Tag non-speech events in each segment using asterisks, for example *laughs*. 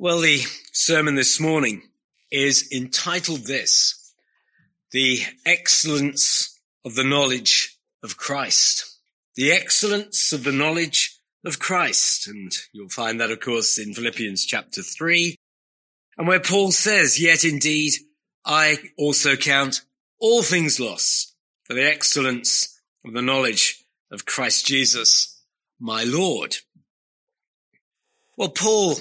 Well, the sermon this morning is entitled this, The Excellence of the Knowledge of Christ. The Excellence of the Knowledge of Christ. And you'll find that, of course, in Philippians chapter three. And where Paul says, yet indeed, I also count all things lost for the excellence of the knowledge of Christ Jesus, my Lord. Well, Paul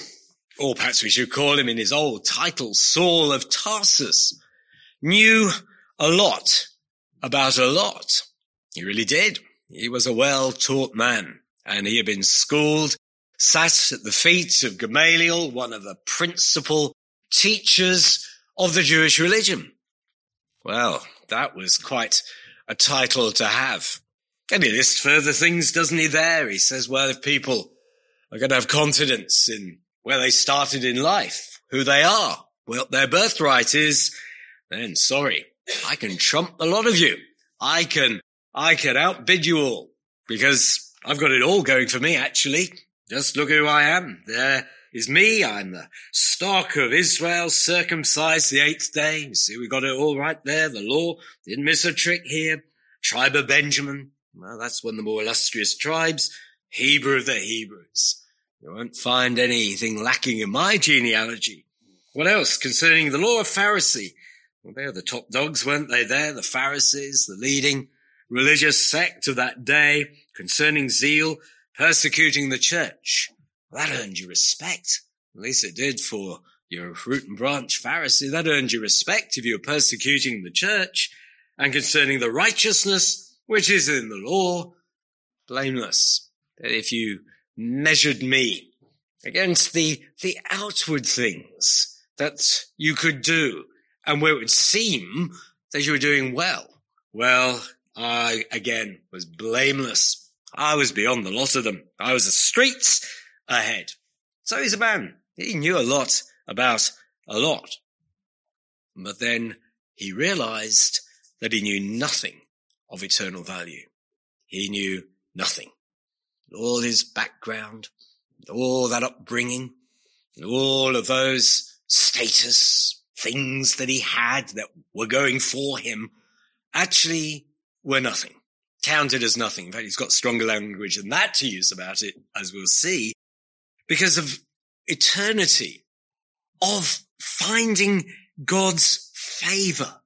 or perhaps we should call him in his old title, Saul of Tarsus, knew a lot about a lot. He really did. He was a well-taught man and he had been schooled, sat at the feet of Gamaliel, one of the principal teachers of the Jewish religion. Well, that was quite a title to have. And he lists further things, doesn't he, there? He says, well, if people are going to have confidence in where they started in life, who they are, what their birthright is, then sorry, I can trump a lot of you. I can, I can outbid you all because I've got it all going for me, actually. Just look who I am. There is me. I'm the stock of Israel, circumcised the eighth day. You see, we got it all right there. The law didn't miss a trick here. Tribe of Benjamin. Well, that's one of the more illustrious tribes. Hebrew of the Hebrews. You won't find anything lacking in my genealogy. What else concerning the law of Pharisee? Well, they were the top dogs, weren't they there? The Pharisees, the leading religious sect of that day concerning zeal, persecuting the church. That earned you respect. At least it did for your root and branch Pharisee. That earned you respect if you were persecuting the church and concerning the righteousness which is in the law, blameless. If you measured me against the, the outward things that you could do and where it would seem that you were doing well. Well, I again was blameless. I was beyond the lot of them. I was a streets ahead. So he's a man. He knew a lot about a lot. But then he realized that he knew nothing of eternal value. He knew nothing all his background, all that upbringing, all of those status things that he had that were going for him actually were nothing, counted as nothing. In fact, he's got stronger language than that to use about it, as we'll see, because of eternity, of finding God's favor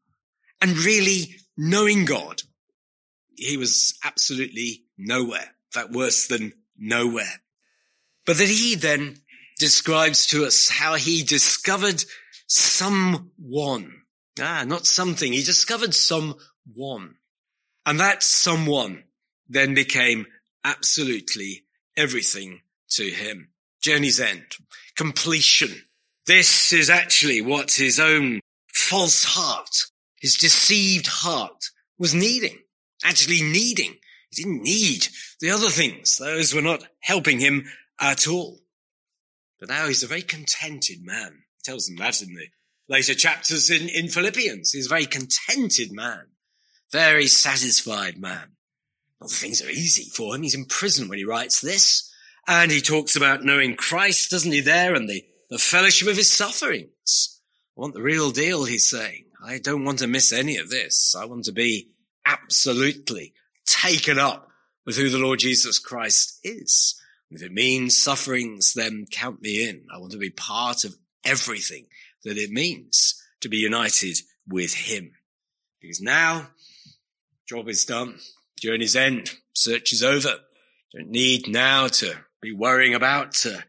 and really knowing God. He was absolutely nowhere fact, worse than nowhere. But that he then describes to us how he discovered someone. Ah, not something. He discovered someone. And that someone then became absolutely everything to him. Journey's end, completion. This is actually what his own false heart, his deceived heart was needing, actually needing. He didn't need the other things. Those were not helping him at all. But now he's a very contented man. He tells them that in the later chapters in, in Philippians. He's a very contented man, very satisfied man. The things are easy for him. He's in prison when he writes this. And he talks about knowing Christ, doesn't he, there, and the, the fellowship of his sufferings. I want the real deal, he's saying. I don't want to miss any of this. I want to be absolutely taken up with who the Lord Jesus Christ is. If it means sufferings, then count me in. I want to be part of everything that it means to be united with him. Because now, job is done. Journey's end. Search is over. Don't need now to be worrying about uh,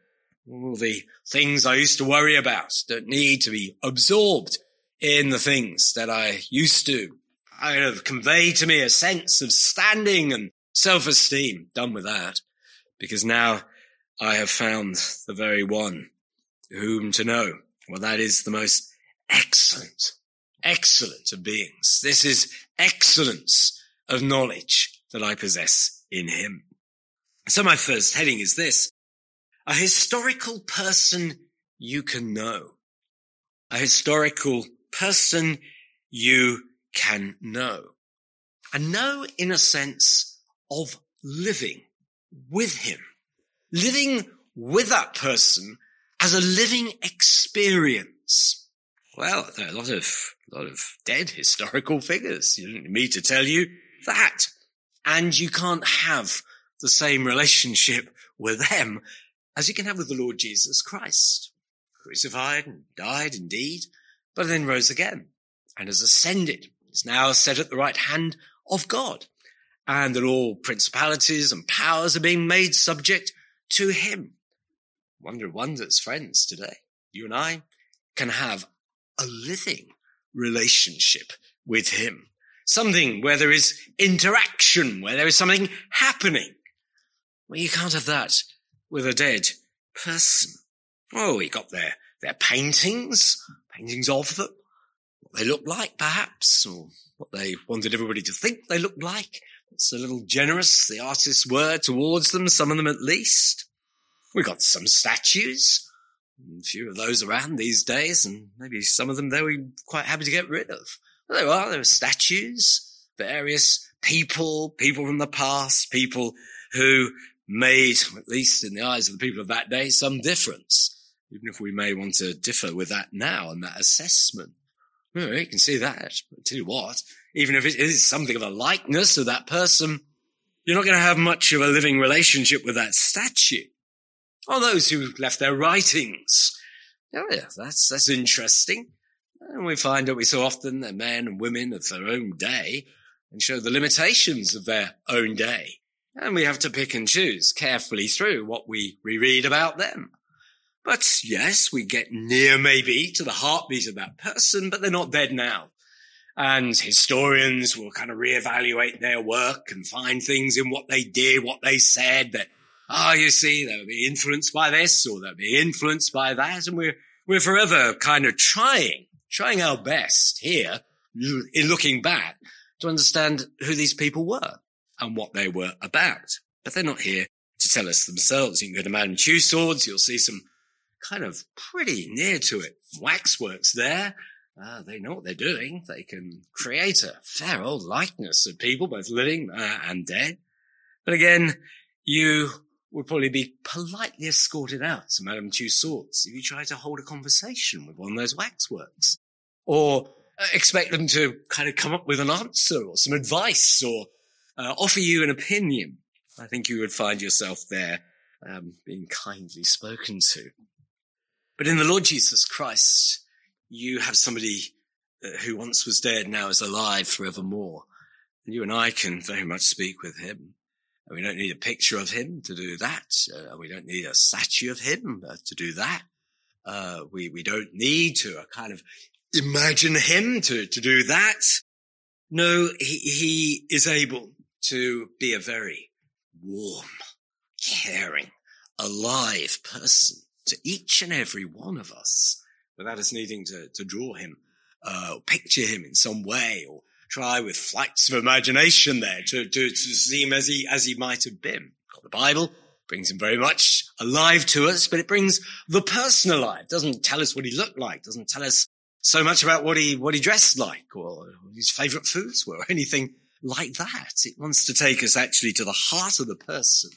all the things I used to worry about. Don't need to be absorbed in the things that I used to. I have conveyed to me a sense of standing and self-esteem. Done with that. Because now I have found the very one whom to know. Well, that is the most excellent, excellent of beings. This is excellence of knowledge that I possess in him. So my first heading is this. A historical person you can know. A historical person you can know. And know in a sense of living with him, living with that person as a living experience. Well, there are a lot of, a lot of dead historical figures. You don't need me to tell you that. And you can't have the same relationship with them as you can have with the Lord Jesus Christ. Crucified and died indeed, but then rose again and has ascended. Is now set at the right hand of God and that all principalities and powers are being made subject to him. Wonder of wonders, friends, today, you and I can have a living relationship with him. Something where there is interaction, where there is something happening. Well, you can't have that with a dead person. Oh, we got their, their paintings, paintings of them, they look like perhaps, or what they wanted everybody to think they looked like. It's a little generous, the artists were towards them, some of them at least. We got some statues, a few of those around these days, and maybe some of them they were quite happy to get rid of. There are, there are statues, various people, people from the past, people who made, at least in the eyes of the people of that day, some difference. Even if we may want to differ with that now and that assessment. Well, you can see that. But tell you what, even if it is something of a likeness of that person, you're not going to have much of a living relationship with that statue. Or those who left their writings. Oh yeah, that's, that's interesting. And we find that we so often they're men and women of their own day and show the limitations of their own day. And we have to pick and choose carefully through what we reread about them. But yes, we get near maybe to the heartbeat of that person, but they're not dead now. And historians will kind of reevaluate their work and find things in what they did, what they said that, ah, oh, you see, they'll be influenced by this or they'll be influenced by that. And we're, we're forever kind of trying, trying our best here in looking back to understand who these people were and what they were about. But they're not here to tell us themselves. You can go to Madame you'll see some kind of pretty near to it waxworks there uh, they know what they're doing. They can create a fair old likeness of people, both living uh, and dead. But again, you would probably be politely escorted out to Madame Tussauds if you try to hold a conversation with one of those waxworks. Or uh, expect them to kind of come up with an answer or some advice or uh, offer you an opinion. I think you would find yourself there um, being kindly spoken to. But in the Lord Jesus Christ, you have somebody uh, who once was dead now is alive forevermore. And you and I can very much speak with him. And we don't need a picture of him to do that. Uh, we don't need a statue of him uh, to do that. Uh, we, we don't need to uh, kind of imagine him to, to do that. No, he, he is able to be a very warm, caring, alive person to each and every one of us without us needing to, to draw him, uh, or picture him in some way, or try with flights of imagination there to, to, to see him as he, as he might have been. the Bible brings him very much alive to us, but it brings the person alive. It Doesn't tell us what he looked like. Doesn't tell us so much about what he, what he dressed like or his favorite foods were or anything like that. It wants to take us actually to the heart of the person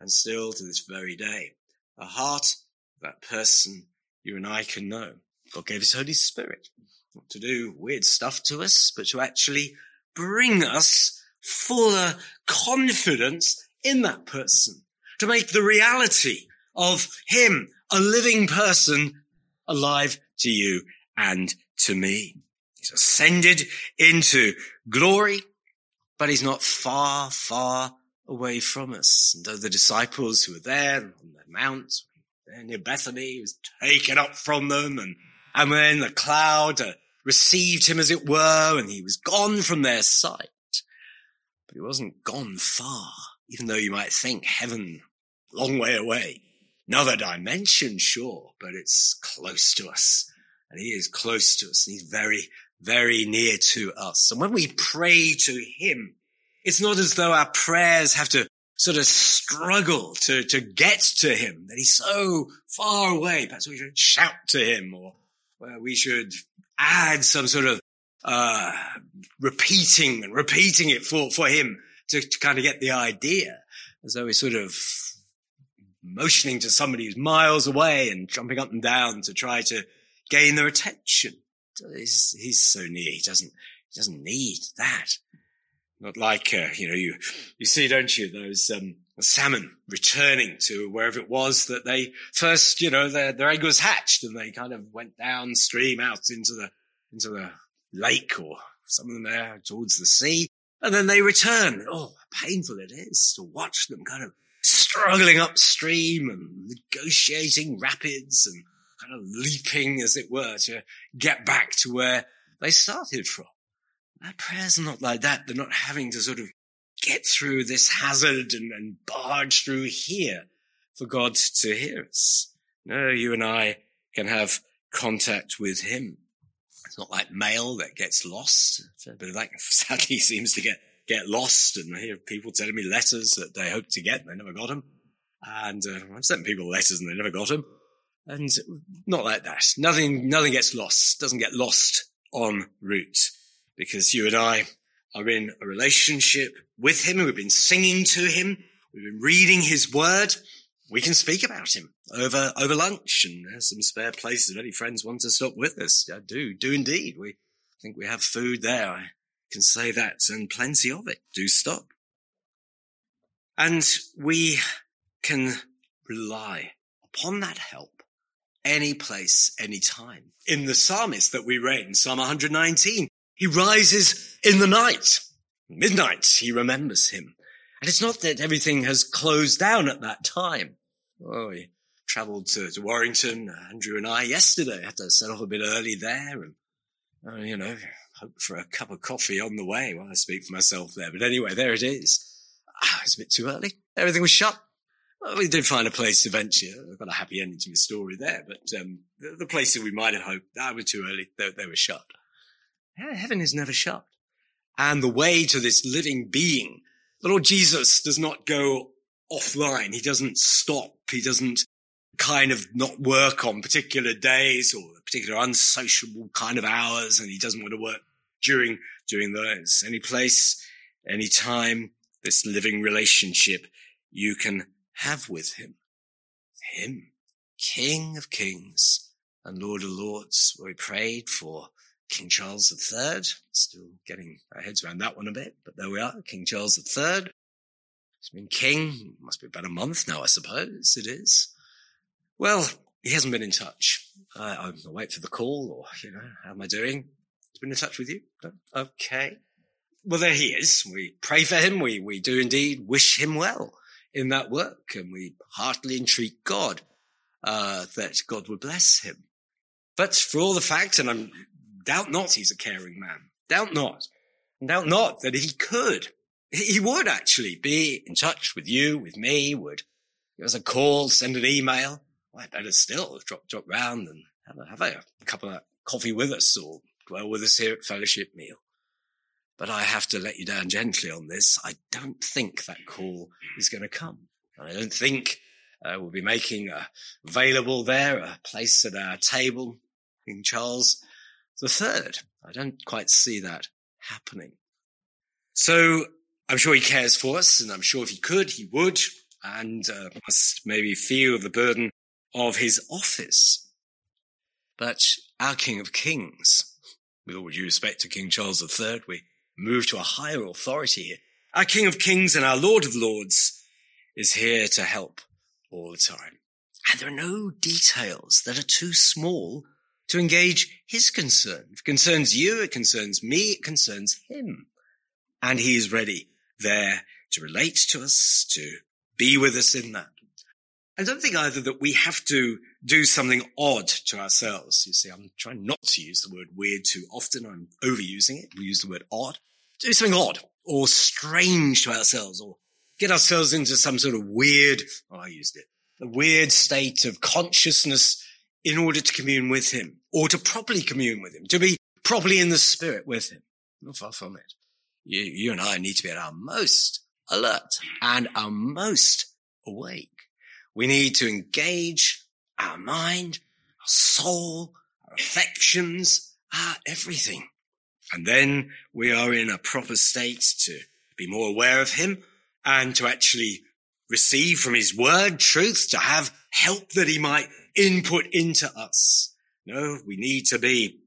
and still to this very day, the heart that person you and I can know. God gave his Holy Spirit not to do weird stuff to us, but to actually bring us fuller confidence in that person, to make the reality of him a living person alive to you and to me. He's ascended into glory, but he's not far, far away from us. And though the disciples who were there on the mount near Bethany. was taken up from them and, and then the cloud uh, received him as it were and he was gone from their sight. But he wasn't gone far, even though you might think heaven, long way away. Another dimension, sure, but it's close to us. And he is close to us and he's very, very near to us. And when we pray to him, it's not as though our prayers have to sort of struggle to, to get to him, that he's so far away. Perhaps we should shout to him or we should add some sort of, uh, repeating and repeating it for, for him to, to kind of get the idea as though we sort of motioning to somebody who's miles away and jumping up and down to try to gain their attention. He's, he's so near. He doesn't, he doesn't need that. Not like, uh, you know, you, you see, don't you, those, um, salmon returning to wherever it was that they first, you know, their, their egg was hatched and they kind of went downstream out into the, into the lake or some of them there towards the sea. And then they return. Oh, painful it is to watch them kind of struggling upstream and negotiating rapids and kind of leaping, as it were, to get back to where they started from. Our prayers are not like that. They're not having to sort of get through this hazard and, and barge through here for God to hear us. No, you and I can have contact with Him. It's not like mail that gets lost. But that *laughs* sadly seems to get get lost. And I hear people telling me letters that they hoped to get and they never got them. And uh, I've sent people letters and they never got them. And not like that. Nothing, nothing gets lost. Doesn't get lost on route because you and I are in a relationship with him. We've been singing to him. We've been reading his word. We can speak about him over, over lunch and there's some spare places. If any friends want to stop with us, I do, do indeed. We think we have food there. I can say that and plenty of it. Do stop. And we can rely upon that help any place, any time. In the psalmist that we read in Psalm 119, he rises in the night. Midnight, he remembers him. And it's not that everything has closed down at that time. Oh, we travelled to, to Warrington, Andrew and I, yesterday. Had to set off a bit early there and, uh, you know, hope for a cup of coffee on the way Well, I speak for myself there. But anyway, there it is. Ah, it's a bit too early. Everything was shut. Well, we did find a place eventually. I've got a happy ending to my story there, but um, the, the places we might have hoped, that ah, were too early. They, they were shut. Heaven is never shut. And the way to this living being, the Lord Jesus does not go offline. He doesn't stop. He doesn't kind of not work on particular days or particular unsociable kind of hours. And he doesn't want to work during, during those. Any place, any time, this living relationship you can have with him. Him, King of Kings and Lord of Lords. We prayed for King Charles III. Still getting our heads around that one a bit, but there we are. King Charles III. He's been king, must be about a month now, I suppose it is. Well, he hasn't been in touch. I, I'll wait for the call or, you know, how am I doing? He's been in touch with you? Okay. Well, there he is. We pray for him. We, we do indeed wish him well in that work and we heartily entreat God, uh, that God would bless him. But for all the fact, and I'm Doubt not he's a caring man. Doubt not. Doubt not that if he could, he would actually be in touch with you, with me, would give us a call, send an email. Well, better still, drop, drop round and have a, have a couple of coffee with us or dwell with us here at fellowship meal. But I have to let you down gently on this. I don't think that call is going to come. I don't think uh, we'll be making uh, available there a place at our table. King Charles the third. I don't quite see that happening. So I'm sure he cares for us, and I'm sure if he could, he would, and uh, must maybe feel the burden of his office. But our King of Kings, with all due respect to King Charles III, we move to a higher authority here. Our King of Kings and our Lord of Lords is here to help all the time. And there are no details that are too small to engage his concern. If it concerns you, it concerns me, it concerns him. And he is ready there to relate to us, to be with us in that. I don't think either that we have to do something odd to ourselves. You see, I'm trying not to use the word weird too often. I'm overusing it. We use the word odd. Do something odd or strange to ourselves or get ourselves into some sort of weird, oh, I used it, a weird state of consciousness in order to commune with him or to properly commune with him, to be properly in the spirit with him. Not far from it. You, you and I need to be at our most alert and our most awake. We need to engage our mind, our soul, our affections, our everything. And then we are in a proper state to be more aware of him and to actually receive from his word truth, to have help that he might input into us. No, we need to be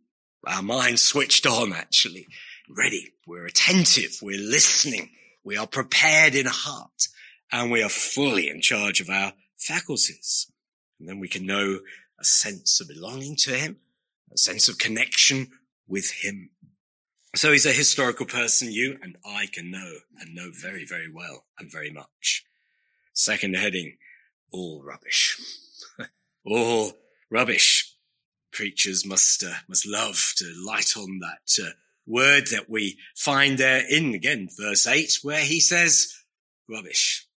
our minds switched on actually, ready. We're attentive. We're listening. We are prepared in heart and we are fully in charge of our faculties. And then we can know a sense of belonging to him, a sense of connection with him. So he's a historical person you and I can know and know very, very well and very much. Second heading, all rubbish. *laughs* all rubbish. Preachers must, uh, must love to light on that uh, word that we find there in, again, verse 8, where he says, rubbish.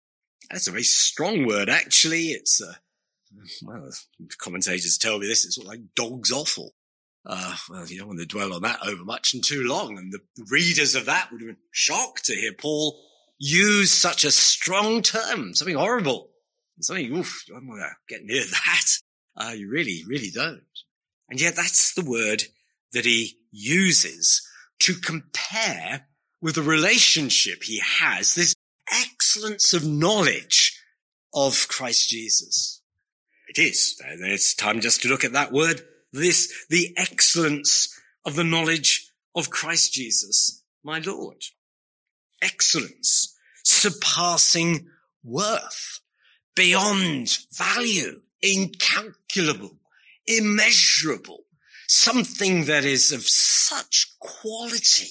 That's a very strong word, actually. It's, uh, well, commentators tell me this, it's sort of like dog's offal. Uh, well, you don't want to dwell on that over much and too long. And the readers of that would have been shocked to hear Paul use such a strong term, something horrible, something, oof, you don't want to get near *laughs* that. Uh, you really, really don't. And yet that's the word that he uses to compare with the relationship he has, this excellence of knowledge of Christ Jesus. It is. It's time just to look at that word. This, the excellence of the knowledge of Christ Jesus, my Lord. Excellence, surpassing worth, beyond value, incalculable, immeasurable, something that is of such quality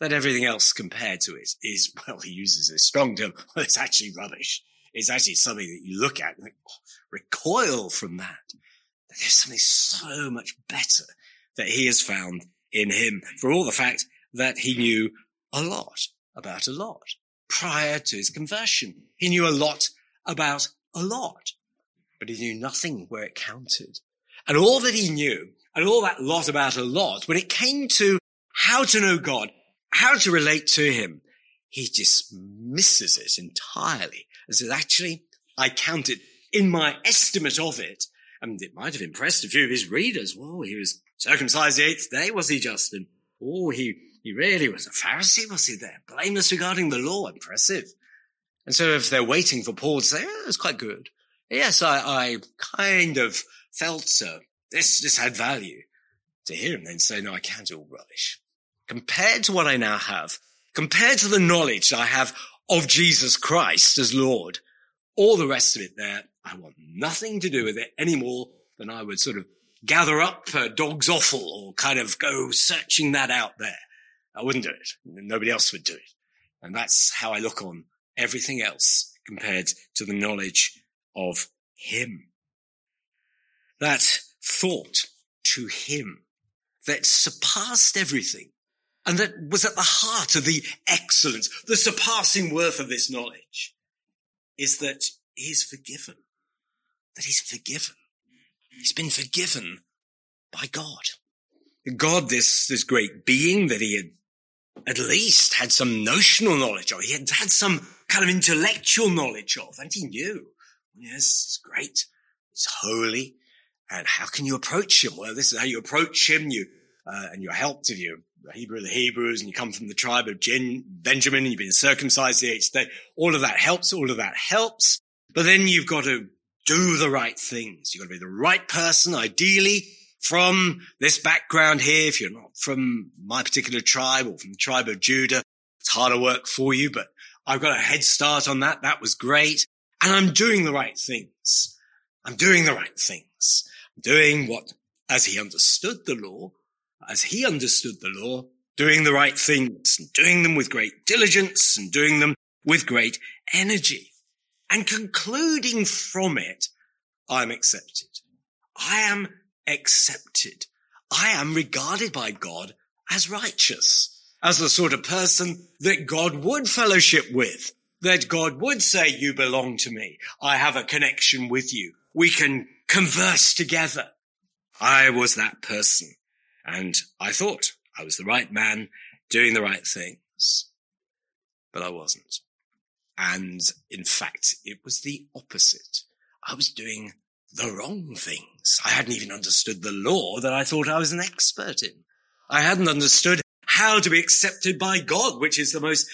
that everything else compared to it is, *laughs* well, he uses a strong term, *laughs* but it's actually rubbish. It's actually something that you look at and oh, recoil from. That there's something so much better that he has found in him for all the fact that he knew a lot about a lot prior to his conversion. He knew a lot about a lot, but he knew nothing where it counted. And all that he knew and all that lot about a lot, when it came to how to know God, how to relate to him, he dismisses it entirely. And says, actually, I counted in my estimate of it. And it might have impressed a few of his readers. Whoa, he was circumcised the eighth day, was he, Justin? Oh, he, he really was a Pharisee, was he there? Blameless regarding the law. Impressive. And so if they're waiting for Paul to say, oh, it's quite good. Yes, I, I kind of felt so. this, this had value. To hear him then say, no, I can't do all rubbish. Compared to what I now have, compared to the knowledge I have of Jesus Christ as Lord, all the rest of it there, I want nothing to do with it any more than I would sort of gather up uh, dog's offal or kind of go searching that out there. I wouldn't do it. Nobody else would do it. And that's how I look on everything else compared to the knowledge of him. That thought to him that surpassed everything and that was at the heart of the excellence, the surpassing worth of this knowledge is that he's forgiven, that he's forgiven. He's been forgiven by God. God, this, this great being that he had at least had some notional knowledge of. He had had some kind of intellectual knowledge of, and he knew, yes, it's great. It's holy. And how can you approach him? Well, this is how you approach him. You, uh, and you're helped if you're a Hebrew of the Hebrews and you come from the tribe of Jen, Benjamin and you've been circumcised the eighth day. All of that helps. All of that helps. But then you've got to do the right things. You've got to be the right person, ideally from this background here. If you're not from my particular tribe or from the tribe of Judah, it's harder work for you, but I've got a head start on that. That was great. And I'm doing the right things. I'm doing the right things doing what, as he understood the law, as he understood the law, doing the right things, and doing them with great diligence and doing them with great energy and concluding from it, I'm accepted. I am accepted. I am regarded by God as righteous, as the sort of person that God would fellowship with, that God would say, you belong to me. I have a connection with you. We can converse together. I was that person and I thought I was the right man doing the right things, but I wasn't. And in fact, it was the opposite. I was doing the wrong things. I hadn't even understood the law that I thought I was an expert in. I hadn't understood how to be accepted by God, which is the most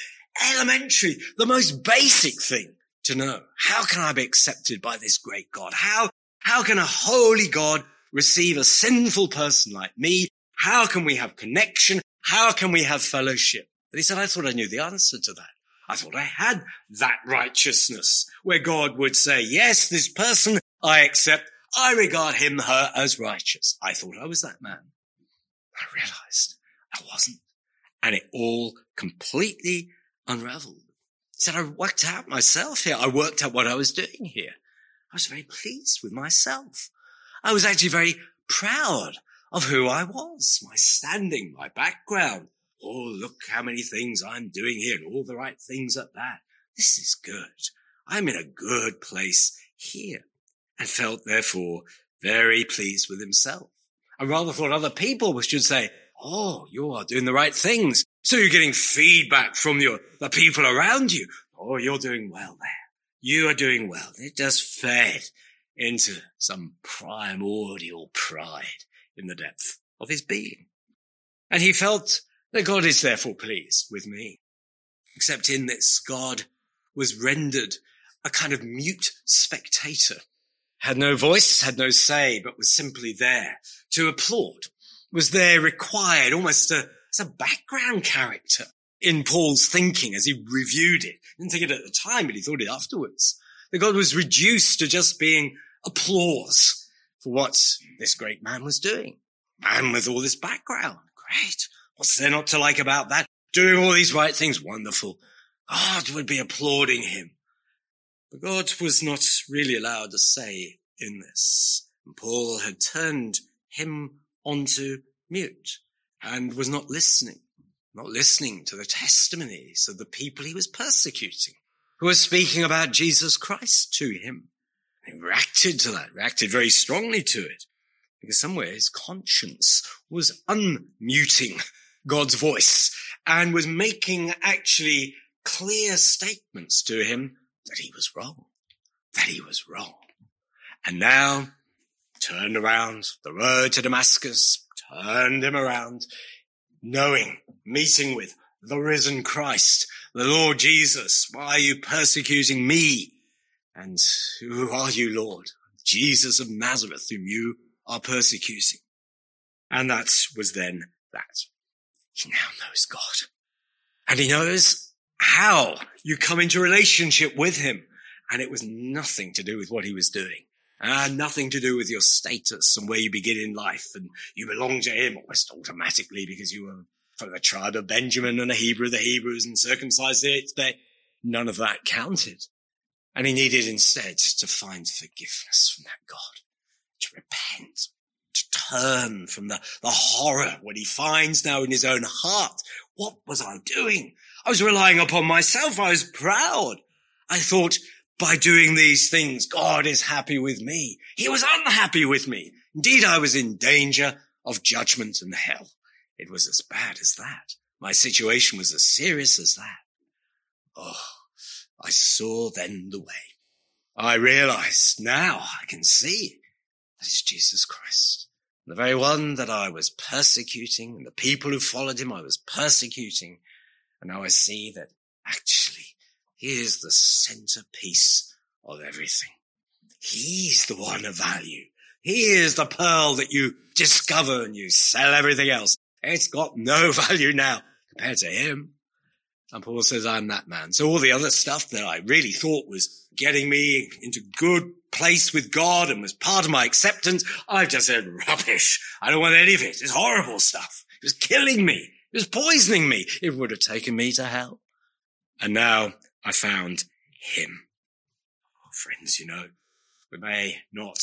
elementary, the most basic thing to know? How can I be accepted by this great God? How, how can a holy God receive a sinful person like me? How can we have connection? How can we have fellowship? And he said, I thought I knew the answer to that. I thought I had that righteousness where God would say, yes, this person I accept. I regard him, her as righteous. I thought I was that man. I realized I wasn't. And it all completely unraveled. Said, I worked out myself here. I worked out what I was doing here. I was very pleased with myself. I was actually very proud of who I was, my standing, my background. Oh, look how many things I'm doing here and all the right things at that. This is good. I'm in a good place here and felt therefore very pleased with himself. I rather thought other people should say, Oh, you are doing the right things. So you're getting feedback from your, the people around you. Oh, you're doing well there. You are doing well. It just fed into some primordial pride in the depth of his being. And he felt that God is therefore pleased with me. Except in this, God was rendered a kind of mute spectator, had no voice, had no say, but was simply there to applaud, was there required almost a, as a background character in Paul's thinking as he reviewed it. He didn't think it at the time, but he thought it afterwards. That God was reduced to just being applause for what this great man was doing. Man with all this background. Great. What's there not to like about that? Doing all these right things. Wonderful. God would be applauding him. But God was not really allowed to say in this. And Paul had turned him onto mute and was not listening, not listening to the testimonies of the people he was persecuting, who were speaking about Jesus Christ to him. He reacted to that, reacted very strongly to it, because somewhere his conscience was unmuting God's voice and was making actually clear statements to him that he was wrong, that he was wrong. And now turned around the road to Damascus, turned him around, knowing, meeting with the risen Christ, the Lord Jesus. Why are you persecuting me? And who are you, Lord? Jesus of Nazareth, whom you are persecuting. And that was then that. He now knows God. And he knows how you come into relationship with him. And it was nothing to do with what he was doing. Uh, nothing to do with your status and where you begin in life. And you belong to him almost automatically because you were from the tribe of Benjamin and a Hebrew of the Hebrews and circumcised the eighth day. None of that counted. And he needed instead to find forgiveness from that God, to repent, to turn from the, the horror, what he finds now in his own heart. What was I doing? I was relying upon myself. I was proud. I thought by doing these things, God is happy with me. He was unhappy with me. Indeed, I was in danger of judgment and hell. It was as bad as that. My situation was as serious as that. Oh, I saw then the way. I realized now I can see that is Jesus Christ. The very one that I was persecuting and the people who followed him I was persecuting. And now I see that actually he is the centerpiece of everything. He's the one of value. He is the pearl that you discover and you sell everything else. It's got no *laughs* value now compared to him. And Paul says, I'm that man. So all the other stuff that I really thought was getting me into good place with God and was part of my acceptance, I've just said rubbish. I don't want any of it. It's horrible stuff. It was killing me. It was poisoning me. It would have taken me to hell. And now I found him. Friends, you know, we may not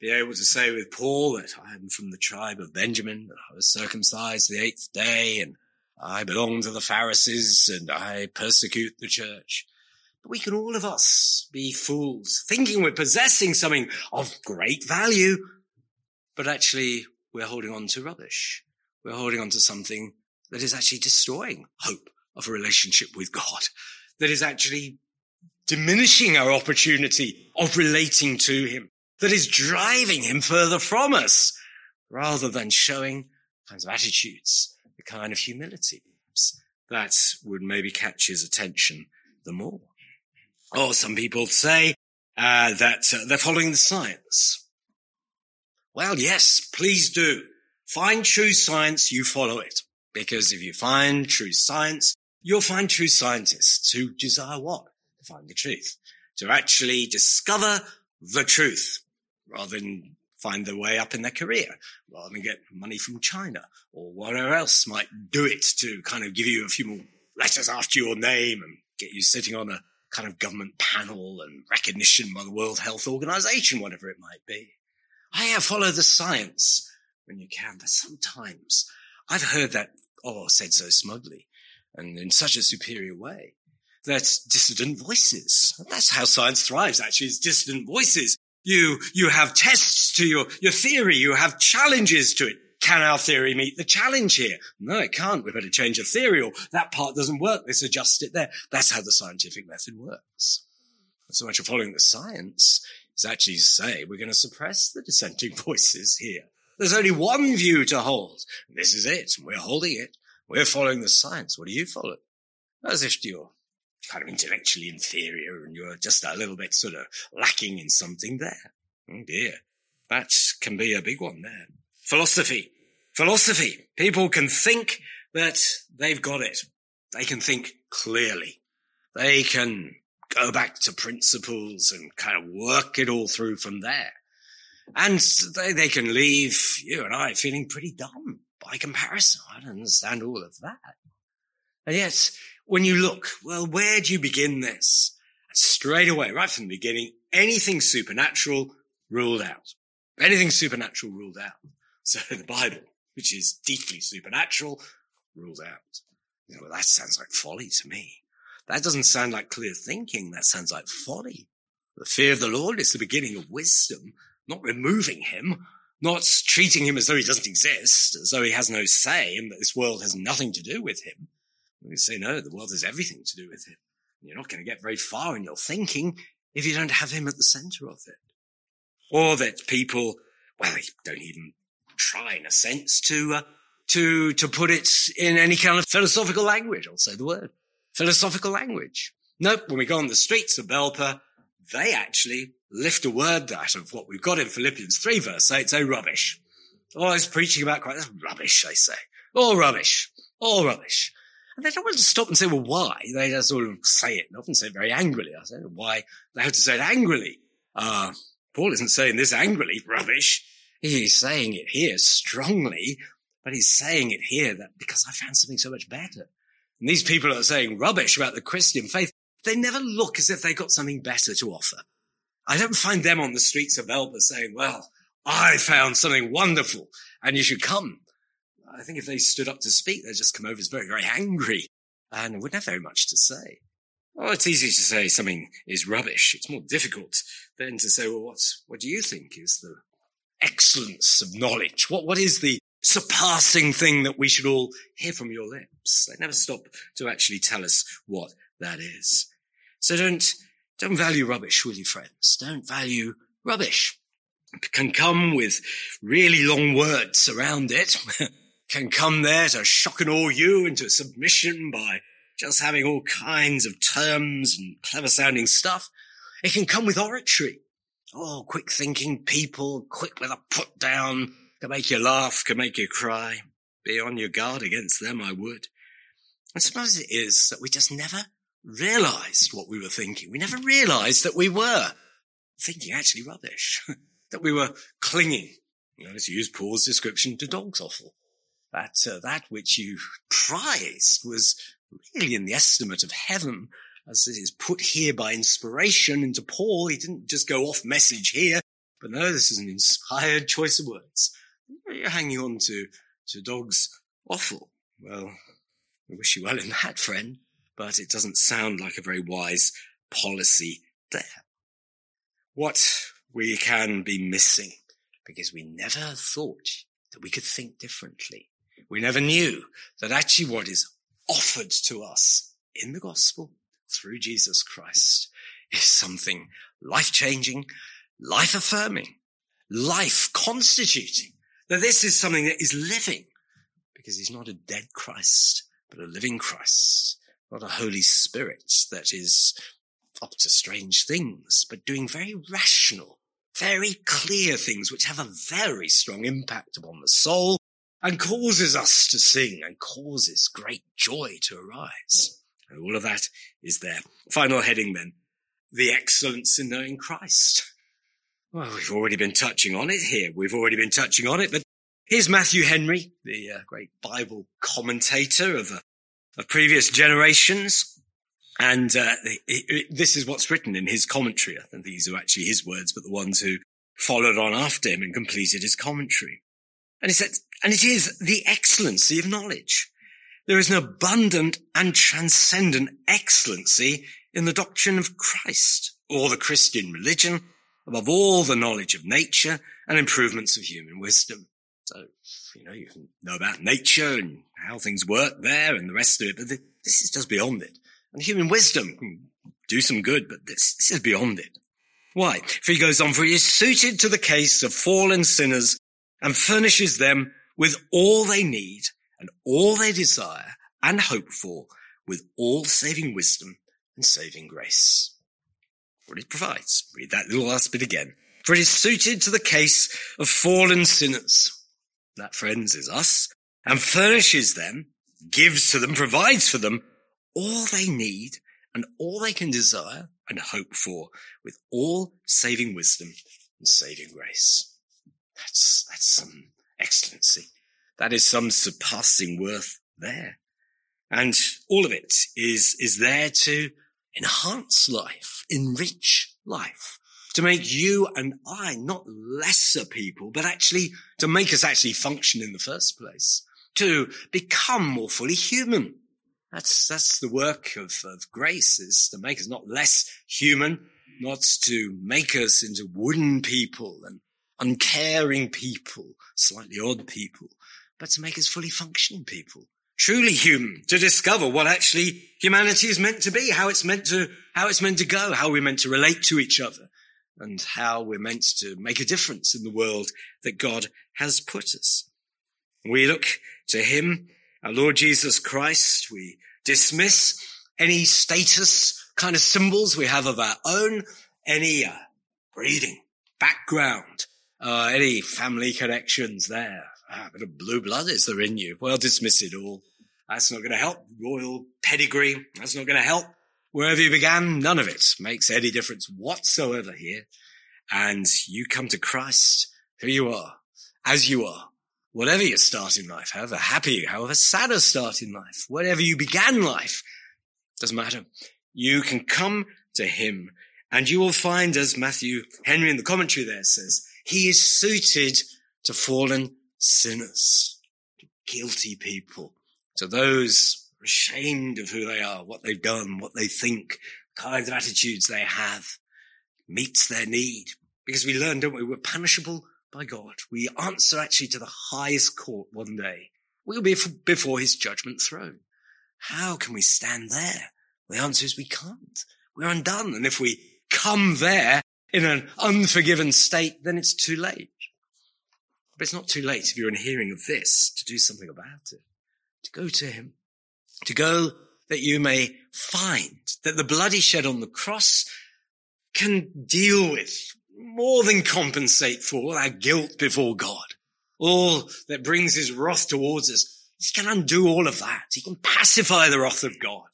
be able to say with Paul that I am from the tribe of Benjamin, that I was circumcised the eighth day and I belong to the Pharisees and I persecute the church. But we can all of us be fools, thinking we're possessing something of great value, but actually we're holding on to rubbish. We're holding on to something that is actually destroying hope of a relationship with God, that is actually diminishing our opportunity of relating to Him, that is driving Him further from us, rather than showing kinds of attitudes the kind of humility that would maybe catch his attention the more. Or some people say uh, that uh, they're following the science. Well, yes, please do. Find true science, you follow it. Because if you find true science, you'll find true scientists who desire what? To find the truth. To actually discover the truth rather than find their way up in their career rather than get money from China or whatever else might do it to kind of give you a few more letters after your name and get you sitting on a kind of government panel and recognition by the World Health Organization, whatever it might be. I follow the science when you can, but sometimes I've heard that, oh, said so smugly and in such a superior way that dissident voices. That's how science thrives, actually, is dissident voices. You, you have tests to your, your theory. You have challenges to it. Can our theory meet the challenge here? No, it can't. We better change the theory or that part doesn't work. Let's adjust it there. That's how the scientific method works. So much of following the science is actually to say we're going to suppress the dissenting *laughs* voices here. There's only one view to hold. This is it. We're holding it. We're following the science. What do you follow? As if you're kind of intellectually inferior and you're just a little bit sort of lacking in something there. Oh dear. That can be a big one there. Philosophy. Philosophy. People can think that they've got it. They can think clearly. They can go back to principles and kind of work it all through from there. And they, they can leave you and I feeling pretty dumb by comparison. I don't understand all of that. And yet when you look, well, where do you begin this? straight away, right from the beginning, anything supernatural ruled out. Anything supernatural ruled out. So *laughs* the Bible, which is deeply supernatural, ruled out. You know, well, that sounds like folly to me. That doesn't sound like clear thinking. That sounds like folly. The fear of the Lord is the beginning of wisdom, not removing him, not treating him as though he doesn't exist, as though he has no say and that this world has nothing to do with him. We say, no, the world has everything to do with him. You're not going to get very far in your thinking if you don't have him at the center of it. Or that people, well, they don't even try in a sense to, uh, to, to put it in any kind of philosophical language. I'll say the word philosophical language. Nope. When we go on the streets of Belper, they actually lift a word out of what we've got in Philippians 3 verse 8, say rubbish. Oh, he's preaching about Christ. That's rubbish, they say. All rubbish. All rubbish. And they don't want to stop and say, well, why? They just sort of say it and often say it very angrily. I say, why? They have to say it angrily. Uh, Paul isn't saying this angrily, *laughs* rubbish. He's saying it here strongly, but he's saying it here that because I found something so much better. And these people are saying rubbish about the Christian faith. They never look as if they got something better to offer. I don't find them on the streets of Belper saying, well, I found something wonderful and you should come. I think if they stood up to speak, they'd just come over as very, very angry and wouldn't have very much to say. Well, it's easy to say something is rubbish. It's more difficult then to say, well, what, what do you think is the excellence of knowledge? What, what is the surpassing thing that we should all hear from your lips? They never stop to actually tell us what that is. So don't, don't value rubbish, will you, friends? Don't value rubbish. It can come with really long words around it. *laughs* can come there to shock and awe you into submission by just having all kinds of terms and clever sounding stuff. It can come with oratory. Oh, quick thinking people, quick with a put down, can make you laugh, can make you cry. Be on your guard against them, I would. I suppose it is that we just never realized what we were thinking. We never realized that we were thinking actually rubbish, *laughs* that we were clinging, you know, to use Paul's description to dog's offal that uh, that which you prized was really in the estimate of heaven, as it is put here by inspiration into Paul. He didn't just go off message here, but no, this is an inspired choice of words. You're hanging on to to dog's offal. Well, I wish you well in that, friend, but it doesn't sound like a very wise policy there. What we can be missing because we never thought that we could think differently we never knew that actually what is offered to us in the gospel through Jesus Christ is something life changing, life affirming, life constituting. That this is something that is living because he's not a dead Christ, but a living Christ, not a Holy Spirit that is up to strange things, but doing very rational, very clear things which have a very strong impact upon the soul and causes us to sing and causes great joy to arise. And all of that is there. Final heading then. The excellence in knowing Christ. Well, we've already been touching on it here. We've already been touching on it, but here's Matthew Henry, the uh, great Bible commentator of, uh, of previous generations. And uh, this is what's written in his commentary. I think these are actually his words, but the ones who followed on after him and completed his commentary. And he said, and it is the excellency of knowledge. There is an abundant and transcendent excellency in the doctrine of Christ or the Christian religion above all the knowledge of nature and improvements of human wisdom. So, you know, you can know about nature and how things work there and the rest of it, but this is just beyond it. And human wisdom can do some good, but this, this is beyond it. Why? For he goes on, for he is suited to the case of fallen sinners and furnishes them with all they need and all they desire and hope for with all saving wisdom and saving grace. What it provides. Read that little last bit again. For it is suited to the case of fallen sinners. That, friends, is us and furnishes them, gives to them, provides for them all they need and all they can desire and hope for with all saving wisdom and saving grace. That's, that's some excellency. That is some surpassing worth there. And all of it is, is there to enhance life, enrich life, to make you and I not lesser people, but actually to make us actually function in the first place, to become more fully human. That's, that's the work of, of grace is to make us not less human, not to make us into wooden people and uncaring people, slightly odd people, but to make us fully functioning people, truly human, to discover what actually humanity is meant to be, how it's meant to, how it's meant to go, how we're meant to relate to each other, and how we're meant to make a difference in the world that God has put us. We look to him, our Lord Jesus Christ. We dismiss any status kind of symbols we have of our own, any uh, breeding, background, uh, any family connections there, Ah, a bit of blue blood is there in you. Well, dismiss it all. That's not going to help. Royal pedigree. That's not going to help. Wherever you began, none of it makes any difference whatsoever here. And you come to Christ, who you are, as you are, whatever your start in life, however happy, however sad a start in life, whatever you began life, doesn't matter. You can come to him and you will find, as Matthew Henry in the commentary there says, he is suited to fallen sinners, to guilty people, to those ashamed of who they are, what they've done, what they think, kinds of attitudes they have, meets their need. Because we learn, don't we? We're punishable by God. We answer actually to the highest court one day. We'll be before his judgment throne. How can we stand there? The answer is we can't. We're undone. And if we come there in an unforgiven state, then it's too late. But it's not too late if you're in hearing of this to do something about it, to go to him, to go that you may find that the blood he shed on the cross can deal with more than compensate for all our guilt before God. All that brings his wrath towards us. He can undo all of that. He can pacify the wrath of God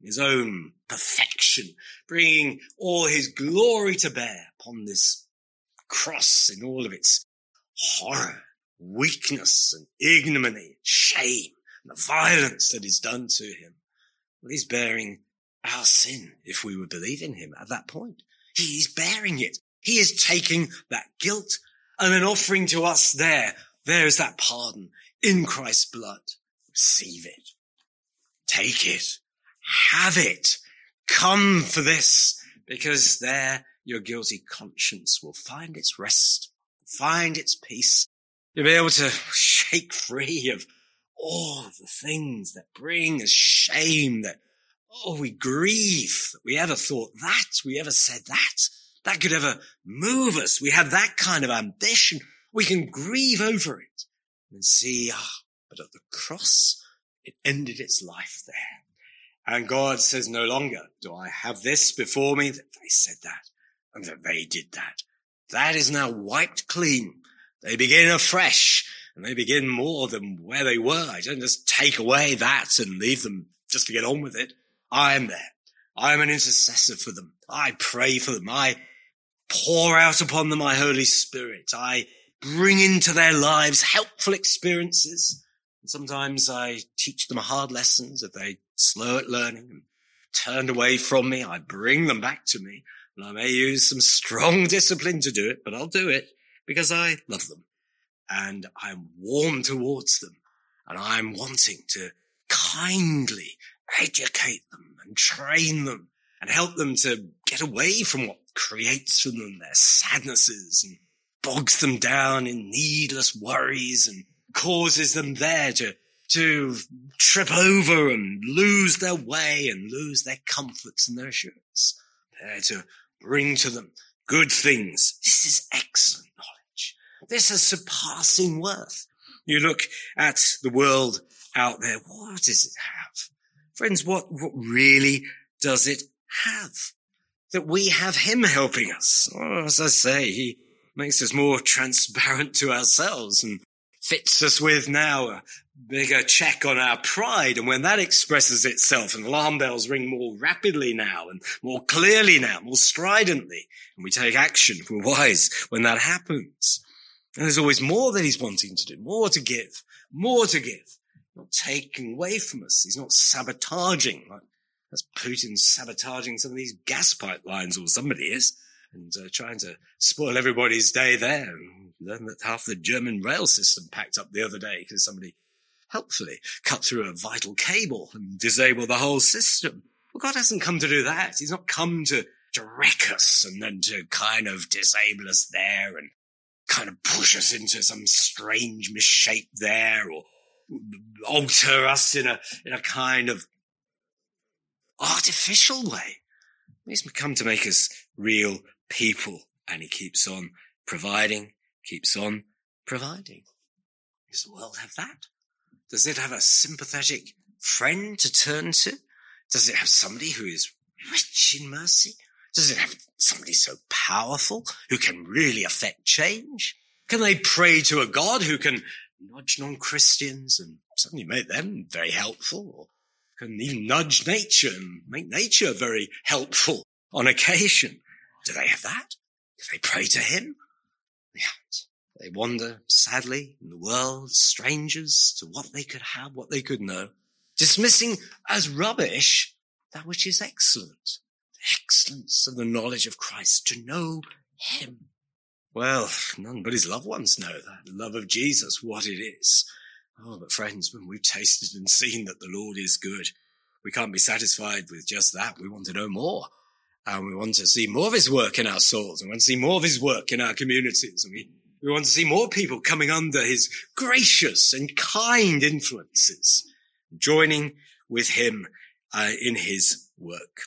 in his own perfection, bringing all his glory to bear upon this cross in all of its horror, weakness and ignominy, shame, and the violence that is done to him. Well, he's bearing our sin if we would believe in him at that point. He's bearing it. He is taking that guilt and then offering to us there. There is that pardon in Christ's blood. Receive it. Take it. Have it. Come for this because there your guilty conscience will find its rest find its peace. You'll be able to *laughs* shake free of all the things that bring us shame that, oh, we grieve that we ever thought that, we ever said that, that could ever move us. We have that kind of ambition. We can grieve over it and see, ah, but at the cross, it ended its life there. And God says no longer, do I have this before me that they said that and that they did that. That is now wiped clean. They begin afresh and they begin more than where they were. I don't just take away that and leave them just to get on with it. I am there. I am an intercessor for them. I pray for them. I pour out upon them my Holy Spirit. I bring into their lives helpful experiences. And sometimes I teach them hard lessons if they slow at learning and turned away from me. I bring them back to me and I may use some strong *laughs* discipline to do it, but I'll do it because I love them and I'm warm towards them and I'm wanting to kindly educate them and train them and help them to get away from what creates for them their sadnesses and bogs them down in needless worries and causes them there to, to trip over and lose their way and lose their comforts and their assurance. There to bring to them good things. This is excellent. This is surpassing worth. You look at the world out there. What does it have? Friends, what, what really does it have? That we have him helping us. Oh, as I say, he makes us more *laughs* transparent to ourselves and fits us with now a bigger check on our pride. And when that expresses itself and alarm bells ring more rapidly now and more clearly now, more stridently, and we take action, we're wise when that happens. And there's always more that he's wanting to do, more to give, more to give, not taking away from us. He's not sabotaging like that's Putin sabotaging some of these gas pipelines or somebody is and uh, trying to spoil everybody's day there. And learn that half the German rail system packed up the other day because somebody helpfully cut through a vital cable and disable the whole system. Well, God hasn't come to do that. He's not come to, to wreck us and then to kind of disable us there and kind of push us into some strange misshape there or alter us in a, in a kind of artificial way. He's come to make us real people and he keeps on providing, keeps on providing. Does the world have that? Does it have a sympathetic friend to turn to? Does it have somebody who is rich in mercy? Does it have somebody so powerful who can really affect change? Can they pray to a God who can nudge non-Christians and suddenly make them very helpful or can even nudge nature and make nature very helpful on occasion? Do they have that? Do they pray to him? They haven't. They wander sadly in the world, strangers to what they could have, what they could know, dismissing as rubbish that which is excellent. Excellence of the knowledge of Christ, to know him. Well, none but his loved ones know that love of Jesus, what it is. Oh, but friends, when we've tasted and seen that the Lord is good, we can't be satisfied with just that. We want to know more. And we want to see more of his work in our souls. We want to see more of his work in our communities. And we, we want to see more people coming under his gracious and kind influences, joining with him uh, in his work.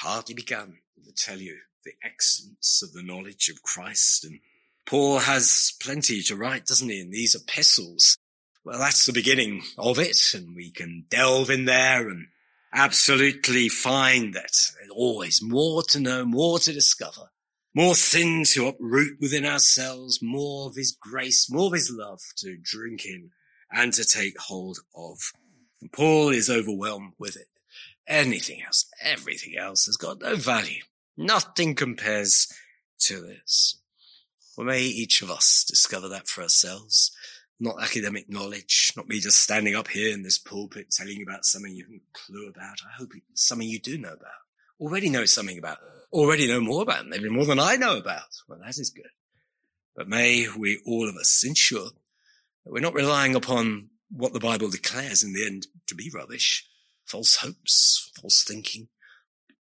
Hardly begun to tell you the excellence of the knowledge of Christ. And Paul has plenty to write, doesn't he, in these epistles? Well, that's the beginning of it, and we can delve in there and absolutely find that there's always more to know, more to discover, more sin to uproot within ourselves, more of his grace, more of his love to drink in and to take hold of. And Paul is overwhelmed with it. Anything else, everything else has got no value. Nothing compares to this. Well, may each of us discover that for ourselves. Not academic knowledge, not me just standing up here in this pulpit telling you about something you haven't clue about. I hope it's something you do know about, already know something about, already know more about, maybe more than I know about. Well, that is good. But may we all of us ensure that we're not relying upon what the Bible declares in the end to be rubbish, false hopes, false thinking.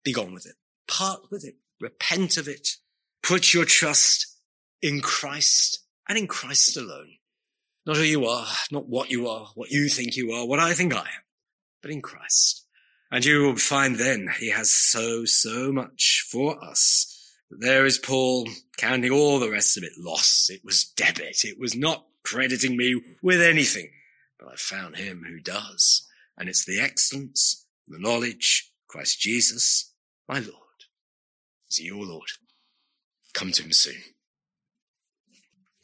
Be gone with it part with it, repent of it, put your trust in Christ and in Christ alone. Not who you are, not what you are, what you think you are, what I think I am, but in Christ. And you will find then he has so, so much for us. There is Paul counting all the rest of it loss. It was debit. It was not crediting me with anything, but I found him who does. And it's the excellence the knowledge Christ Jesus, my Lord. Is he your Lord? Come to him soon.